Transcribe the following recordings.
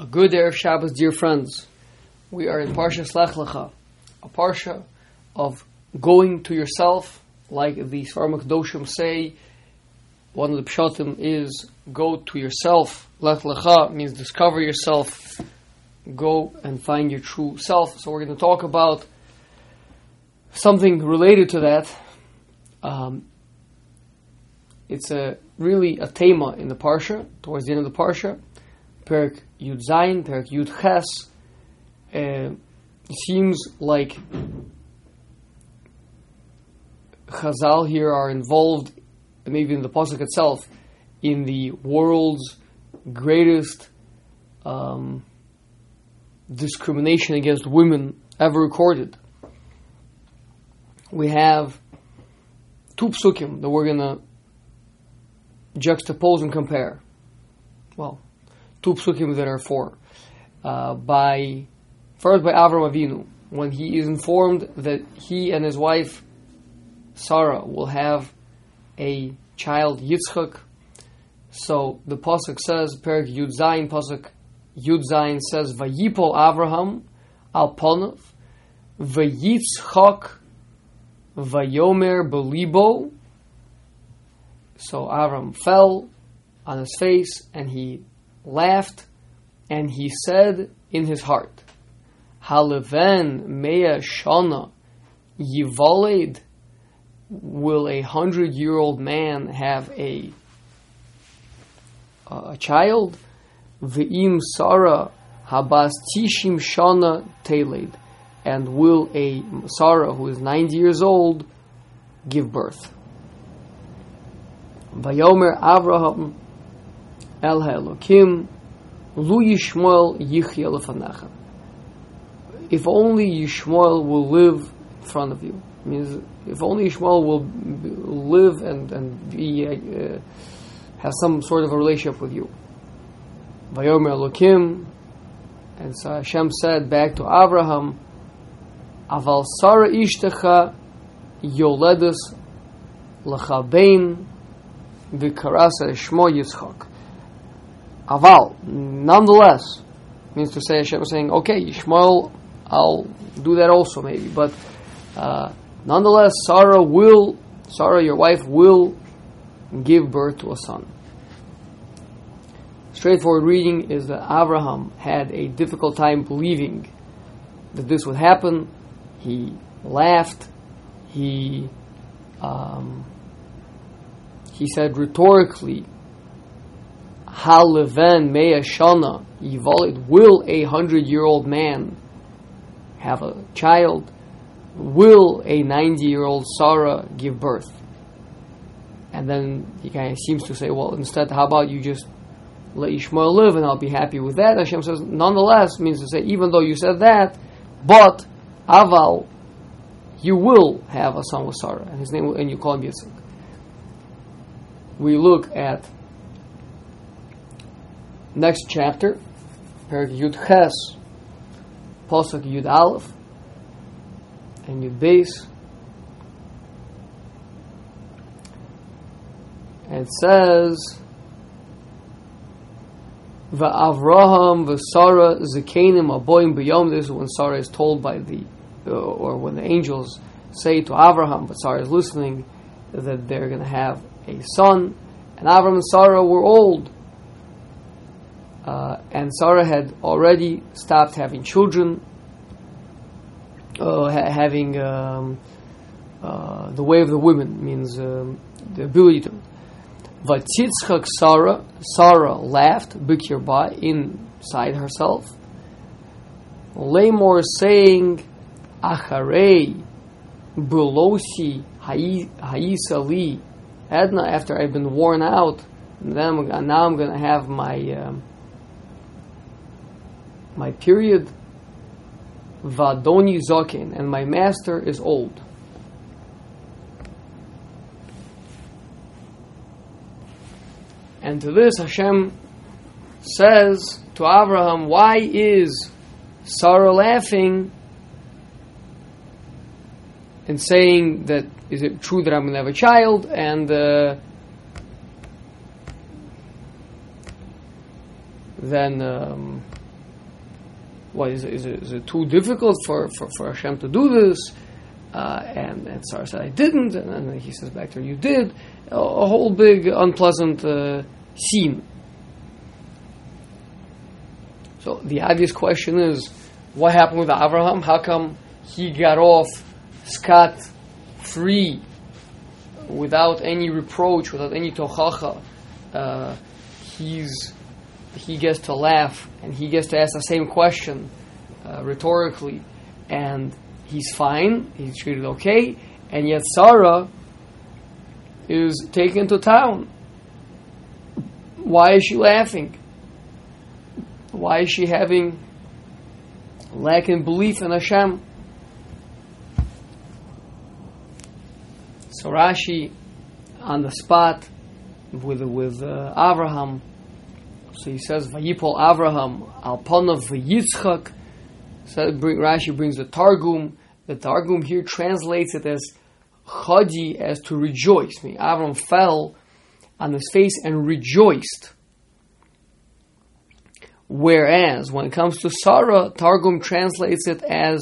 A good Erev Shabbos, dear friends. We are in Parshas Lech Lecha, a Parsha of going to yourself, like the Svarmak Doshim say. One of the Pshatim is go to yourself. Lech Lecha means discover yourself. Go and find your true self. So we're going to talk about something related to that. Um, it's a really a tema in the Parsha, towards the end of the Parsha. Perik Yud Zayin, Perik Yud Ches. Uh, seems like Chazal here are involved, maybe in the pasuk itself, in the world's greatest um, discrimination against women ever recorded. We have two psukim that we're gonna juxtapose and compare. Well, two psukim that are four. Uh, by first by Avram Avinu, when he is informed that he and his wife Sarah will have a child Yitzchak. So the pasuk says, Perik Yud Zayin pasuk Yud Zayin says, Vayipo Avraham al Ponav, Vayitzchak, Vayomer Belibo. So Avram fell on his face and he laughed, and he said in his heart, Haleven mea shana yivoled. Will a hundred year old man have a a child? Ve'im Sarah habas tishim shana teled. And will a Sarah who is 90 years old give birth? Vayomer Avraham El Elokim, Lu Yishmael Yichya. If only Yishmael will live in front of you. means if only Yishmael will live and, and be, uh, has some sort of a relationship with you. Vayomer Elokim, and so Hashem said back to Abraham, Aval Sarah Ishtecha Yoledus Lechabein Vikarasa Shmo Yitzchak. Aval, nonetheless, means to say Hashem is saying, okay, Ishmael, I'll do that also maybe, but uh, nonetheless, Sarah will, Sarah, your wife, will give birth to a son. Straightforward reading is that Abraham had a difficult time believing that this would happen. He laughed. He um, he said rhetorically, Haleven Mea Shana Yivolid, will a hundred year old man have a child? Will a 90 year old Sarah give birth? And then he kind of seems to say, well, instead, how about you just let Ishmael live and I'll be happy with that? Hashem says, nonetheless, means to say, even though you said that, but Aval, you will have a son with Sarah, and his name, and you call him Yitzchak. We look at next chapter, Perak Yud Ches, Pasuk Yud Aleph, and Yud Beis. And it says, Va'avraham v'Sara zekenim aboim b'yom. This is when Sarah is told by the, uh, or when the angels say to Avraham, but Sarah is listening, that they're going to have a son. And Avram and Sarah were old. Uh, and Sarah had already stopped having children, uh, ha- having um, uh, the way of the women means um, the ability to. Vatitzchak Sarah, Sarah laughed, by inside herself. Lamor saying, Acharei, Bulosi, Haisali, Edna, after I've been worn out, then now I'm going to have my um, my period. Vadoni Zokin, and my master is old. And to this, Hashem says to Abraham, Why is Sarah laughing and saying that is it true that I'm going to have a child? And uh, then um, It, is it too difficult for, for, for Hashem to do this? Uh, and, and Sarah said, I didn't. And then he says back to her, You did. A, a whole big, unpleasant uh, scene. So the obvious question is what happened with Abraham? How come he got off scot free without any reproach, without any tochacha? Uh, he's he gets to laugh and he gets to ask the same question uh, rhetorically, and he's fine, he's treated okay, and yet Sarah is taken to town. Why is she laughing? Why is she having lack in belief in Hashem? So Rashi, on the spot, with with uh, Abraham, so he says, "Vayipol Avraham al panav v'yitzchak." So Rashi brings the Targum. The Targum here translates it as chadi, as to rejoice. I mean, Avram fell on his face and rejoiced. Whereas when it comes to Sarah, Targum translates it as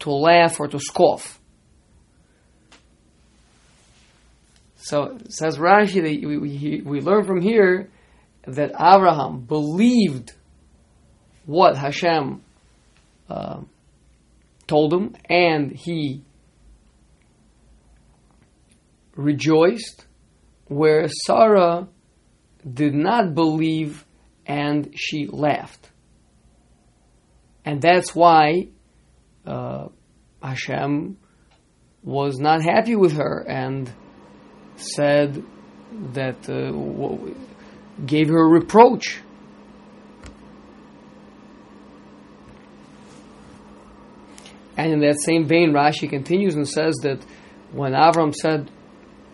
to laugh or to scoff. So says Rashi we, we, we learn from here that Abraham believed what Hashem uh, told him, and he rejoiced, where Sarah did not believe and she laughed. And that's why uh, Hashem was not happy with her and said that uh, gave her a reproach. And in that same vein, Rashi continues and says that when Avram said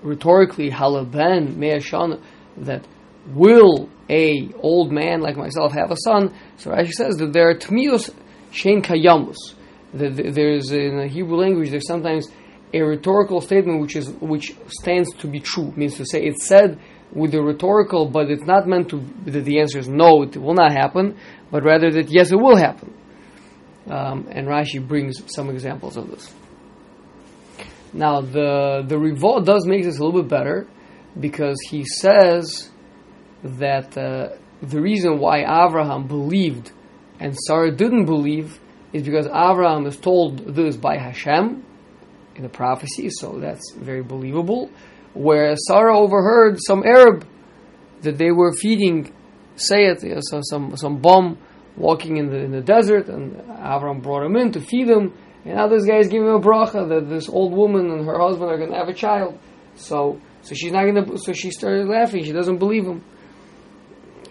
rhetorically, Halaben Me'ashana, that will a old man like myself have a son? So Rashi says that there are tmios shein kayamus. That there's in the Hebrew language there's sometimes a rhetorical statement which is which stands to be true. Means to say it's said with the rhetorical, but it's not meant to that the answer is no, it will not happen, but rather that yes, it will happen. Um, and Rashi brings some examples of this. Now the the revolt does make this a little bit better because he says that uh, the reason why Abraham believed and Sarah didn't believe is because Abraham is told this by Hashem in the prophecy, so that's very believable. Where Sarah overheard some Arab that they were feeding, say it, you know, so some some bum walking in the in the desert, and Abraham brought him in to feed him. And now this guy is giving him a bracha that this old woman and her husband are going to have a child. So so she's not going to. So she started laughing. She doesn't believe him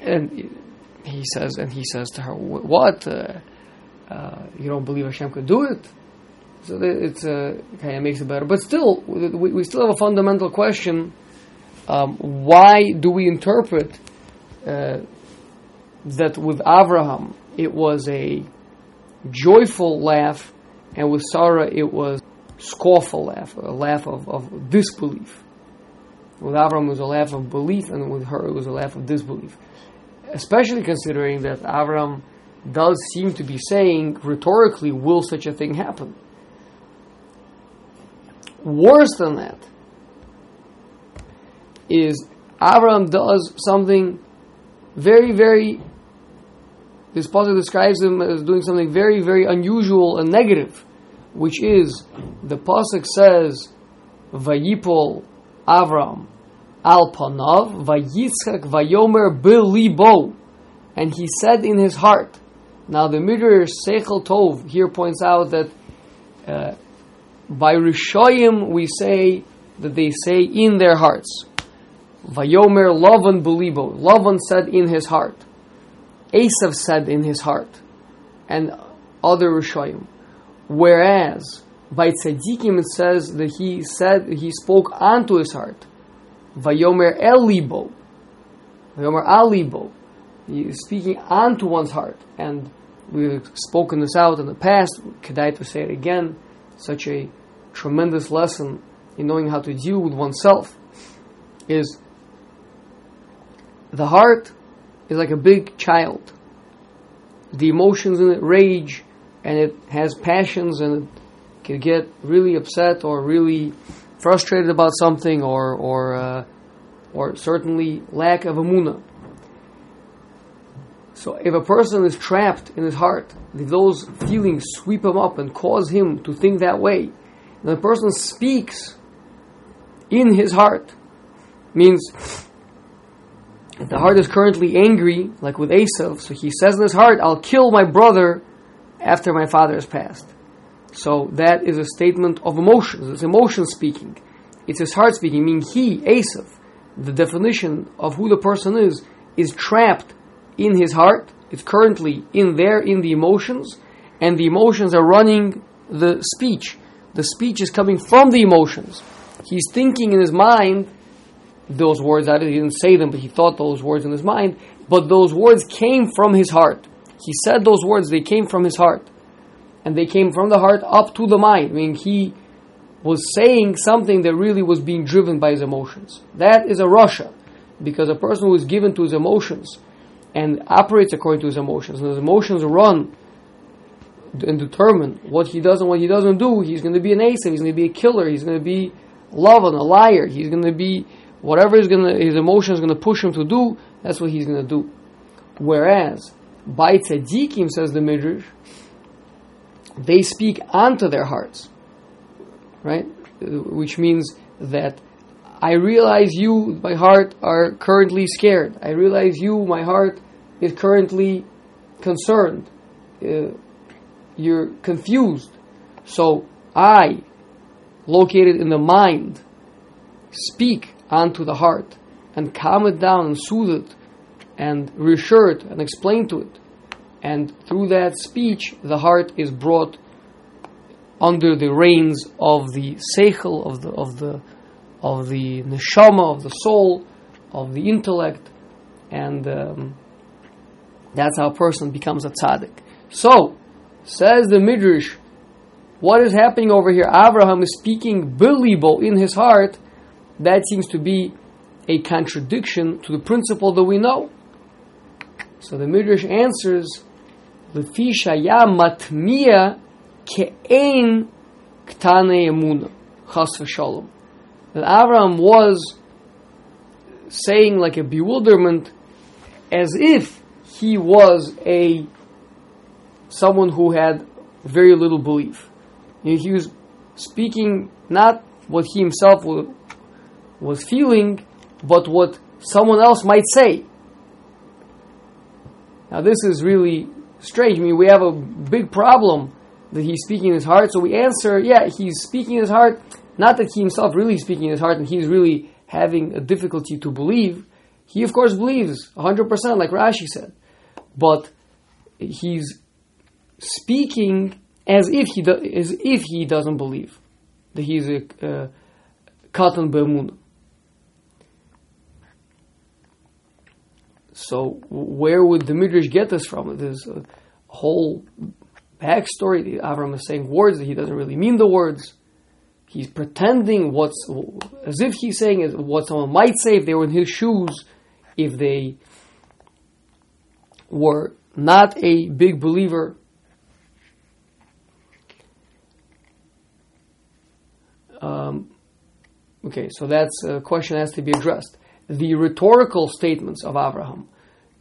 and he says, and he says to her, "What? Uh, uh, you don't believe Hashem could do it?" So it's uh, kind of makes it better. But still, we, we still have a fundamental question: um, Why do we interpret uh, that with Abraham it was a joyful laugh, and with Sarah it was scornful laugh, a laugh of, of disbelief? With Abraham it was a laugh of belief, and with her it was a laugh of disbelief especially considering that Avram does seem to be saying rhetorically, will such a thing happen? Worse than that is Avram does something very, very. This pasuk describes him as doing something very, very unusual and negative, which is the pasuk says, "Vayipol Avram al panav vayitzchak vayomer bilibo, and he said in his heart. Now the Midrash Seichel Tov here points out that uh, by Rishoyim we say that they say in their hearts. Vayomer Lavan bilibo. Lavan said in his heart. Esav said in his heart, and other Rishoyim. Whereas by Tzadikim it says that he said he spoke unto his heart. Vayomer El Libo. Vayomer He is Speaking unto one's heart. And we've spoken this out in the past. Kedai to say it again. Such a tremendous lesson in knowing how to deal with oneself is the heart is like a big child. the emotions in it rage, and it has passions, and it can get really upset or really frustrated about something, or or uh, or certainly lack of amuna. So if a person is trapped in his heart, if those feelings sweep him up and cause him to think that way, the person speaks in his heart, means if the heart is currently angry, like with Esav, so he says in his heart, I'll kill my brother after my father has passed. So that is a statement of emotions. It's emotion speaking. It's his heart speaking, meaning he, Esav, the definition of who the person is, is trapped in his heart. It's currently in there, in the emotions, and the emotions are running the speech. The speech is coming from the emotions. He's thinking in his mind those words. I didn't say them, but he thought those words in his mind. But those words came from his heart. He said those words, they came from his heart. And they came from the heart up to the mind. I mean, he was saying something that really was being driven by his emotions. That is a rasha. because a person who is given to his emotions and operates according to his emotions, and his emotions run and determine what he does and what he doesn't do, he's going to be an ace, he's going to be a killer, he's going to be love and a liar, he's going to be whatever is going to, his emotion is going to push him to do, that's what he's going to do. Whereas, by tzaddikim, says the Midrash, they speak onto their hearts right? Which means that I realize you, my heart, are currently scared. I realize you, my heart, is currently concerned. Uh, you're confused. So I, located in the mind, speak unto the heart and calm it down and soothe it and reassure it and explain to it. And through that speech, the heart is brought under the reins of the seichel, of the of the of the neshama, of the soul, of the intellect, and um, that's how a person becomes a tzaddik. So, says the midrash, what is happening over here? Abraham is speaking bilibo in his heart. That seems to be a contradiction to the principle that we know. So the midrash answers, "Lefisha ya matmia ke'ein ktane emuna, chas v'shalom. That Avram was saying like a bewilderment as if he was a someone who had very little belief. He was speaking not what he himself was feeling, but what someone else might say. Now, this is really strange. I mean, we have a big problem that he's speaking in his heart. So we answer, yeah, he's speaking in his heart. Not that he himself really speaking in his heart and he's really having a difficulty to believe. He of course believes 100%, like Rashi said. But he's speaking as if he do, as if he doesn't believe that he's a uh, katan. So where would the midrash get this from? There's a whole backstory. Avram is saying words that he doesn't really mean the words. He's pretending what's as if he's saying is what someone might say if they were in his shoes, if they were not a big believer. Um, okay, so that's a question that has to be addressed. The rhetorical statements of Abraham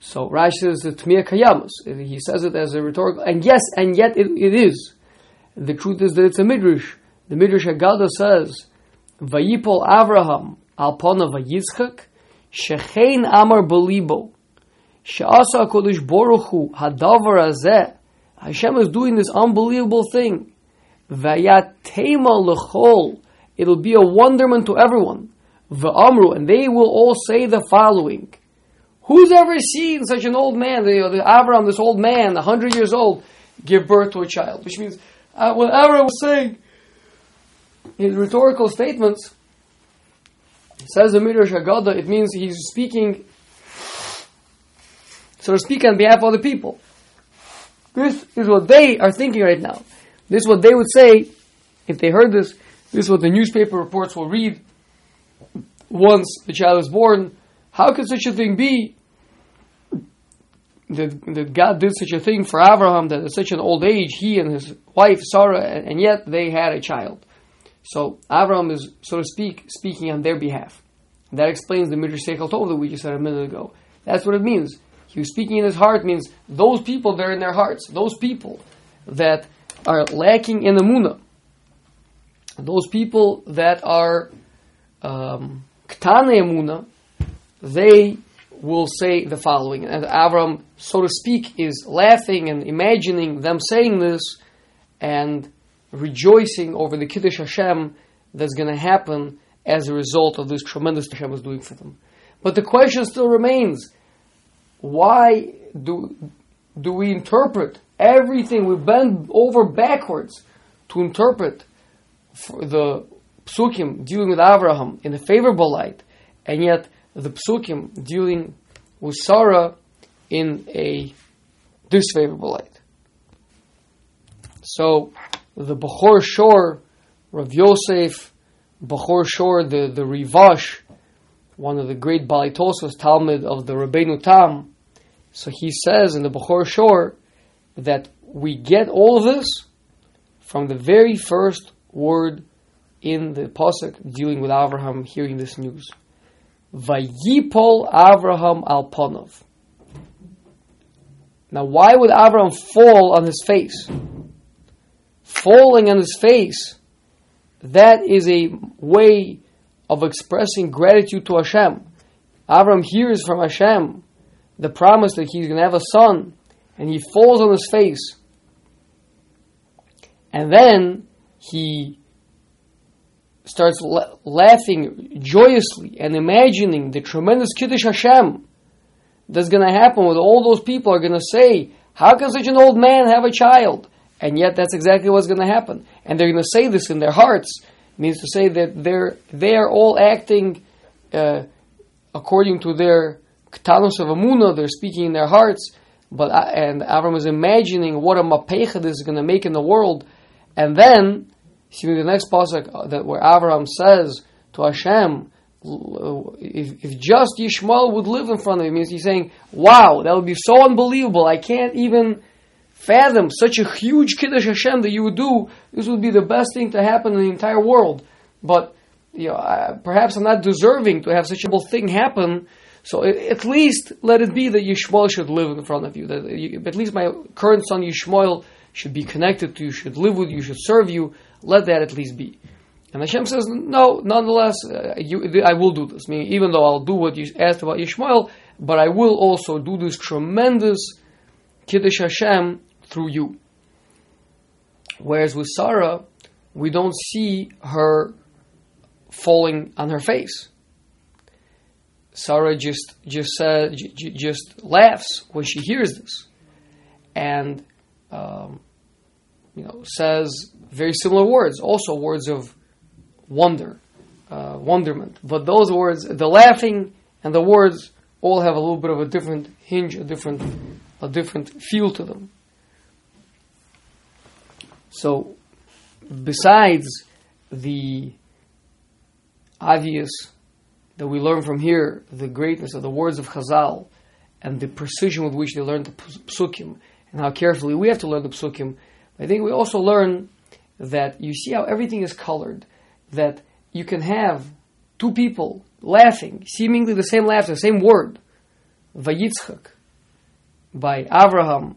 so Rashi says it's Tmiya Kayamus. He says it as a rhetorical, and yes, and yet it, it is. The truth is that it's a midrash. The midrash Haggadah says, "Vayipol Avraham alpona vayitzchak shechein amar belibo she'asa Kodesh Baruch Hu hadavar azeh." Hashem is doing this unbelievable thing. Vayatema lechol. It'll be a wonderment to everyone. Va'amru, and they will all say the following. Who's ever seen such an old man, the, the Abraham, this old man, hundred years old, give birth to a child? Which means, uh, when Abraham was saying his rhetorical statements, says the Midrash Haggadah, it means he's speaking, so to speak, on behalf of other people. This is what they are thinking right now. This is what they would say if they heard this. This is what the newspaper reports will read once the child is born. How could such a thing be? that, that God did such a thing for Abraham that at such an old age, he and his wife Sarah, and, and yet they had a child. So Abraham is, so to speak, speaking on their behalf. That explains the Midrash Seichel Tov that we just said a minute ago. That's what it means. He was speaking in his heart means those people that are in their hearts, those people that are lacking in the Muna, those people that are um, Ktane Muna, they will say the following. And Avram, so to speak, is laughing and imagining them saying this and rejoicing over the Kiddush Hashem that's going to happen as a result of this tremendous Hashem is doing for them. But the question still remains why do, do we interpret everything? We bend over backwards to interpret the psukim dealing with Abraham in a favorable light, and yet the psukim dealing with Sarah in a disfavorable light. So the Bechor Shor, Rav Yosef, Bechor Shor, the, the Rivash, one of the great Balitosos Talmud of the Rabbeinu Tam, so he says in the Bechor Shor that we get all of this from the very first word in the pasuk dealing with Abraham hearing this news. Vayipol Abraham al Ponov. Now, why would Abraham fall on his face? Falling on his face, that is a way of expressing gratitude to Hashem. Abraham hears from Hashem the promise that he's going to have a son, and he falls on his face. And then he starts la- laughing joyously and imagining the tremendous Kiddush Hashem that's going to happen with all those people are going to say, How can such an old man have a child? And yet that's exactly what's going to happen. And they're going to say this in their hearts. It means to say that they're, they are all acting uh, according to their ktanos of Amuna, they're speaking in their hearts. But uh, and Avram is imagining what a mapecha this is going to make in the world, and then See the next pasuk uh, that where Abraham says to Hashem, if, if just Yishmael would live in front of him, means he's saying, "Wow, that would be so unbelievable. I can't even fathom such a huge kiddush Hashem that you would do. This would be the best thing to happen in the entire world." But you know, I, perhaps I'm not deserving to have such a thing happen. So at least let it be that Yishmael should live in front of you. That you, at least my current son Yishmael should be connected to you, should live with you, should serve you. Let that at least be. And Hashem says, no, nonetheless, uh, you, I will do this. Meaning, even though I'll do what you asked about Ishmael, but I will also do this tremendous Kiddush Hashem through you. Whereas with Sarah, we don't see her falling on her face. Sarah just just said, j- just laughs when she hears this, and um, you know says very similar words, also words of wonder, uh, wonderment. But those words, the laughing and the words, all have a little bit of a different hinge, a different, a different feel to them. So, besides the obvious that we learn from here, the greatness of the words of Chazal and the precision with which they learn the psukim and how carefully we have to learn the psukim, I think we also learn that you see how everything is colored, that you can have two people laughing, seemingly the same laughter, the same word, Vayitzchak, by Abraham,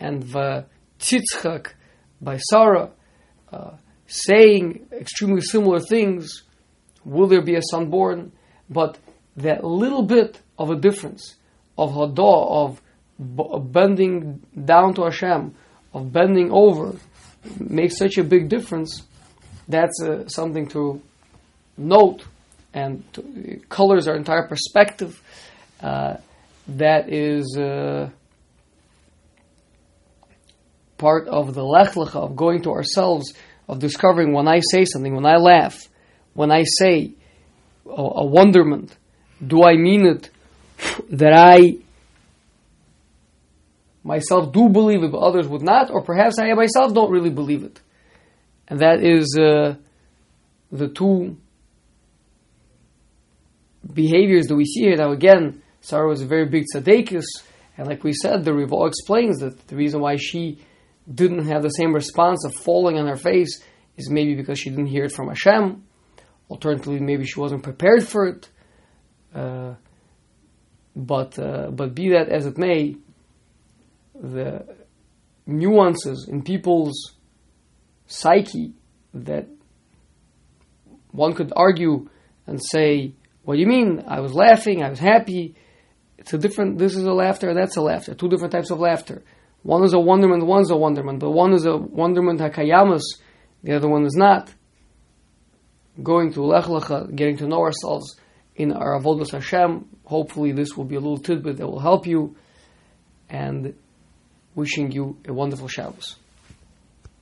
and Vatitzchak, by Sarah, uh, saying extremely similar things. Will there be a son born? But that little bit of a difference, of hadah, of bending down to Hashem, of bending over, makes such a big difference, that's uh, something to note and to, colors our entire perspective. Uh, that is uh, part of the lech lecha of going to ourselves, of discovering when I say something, when I laugh, when I say a, a wonderment, do I mean it that I myself do believe it, but others would not, or perhaps I myself don't really believe it. And that is uh, the two behaviors that we see here. Now, again, Sarah was a very big tzaddikus, And like we said, the Rival explains that the reason why she didn't have the same response of falling on her face is maybe because she didn't hear it from Hashem. Alternatively, maybe she wasn't prepared for it. Uh, but uh, but be that as it may, the nuances in people's psyche that one could argue and say, "What do you mean? I was laughing. I was happy." It's a different. This is a laughter. That's a laughter. Two different types of laughter. One is a wonderment. One's a wonderment. But one is a wonderment hakayamus. The other one is not. Going to lech lecha, getting to know ourselves in our avodas Hashem. Hopefully, this will be a little tidbit that will help you. And wishing you a wonderful Shabbos.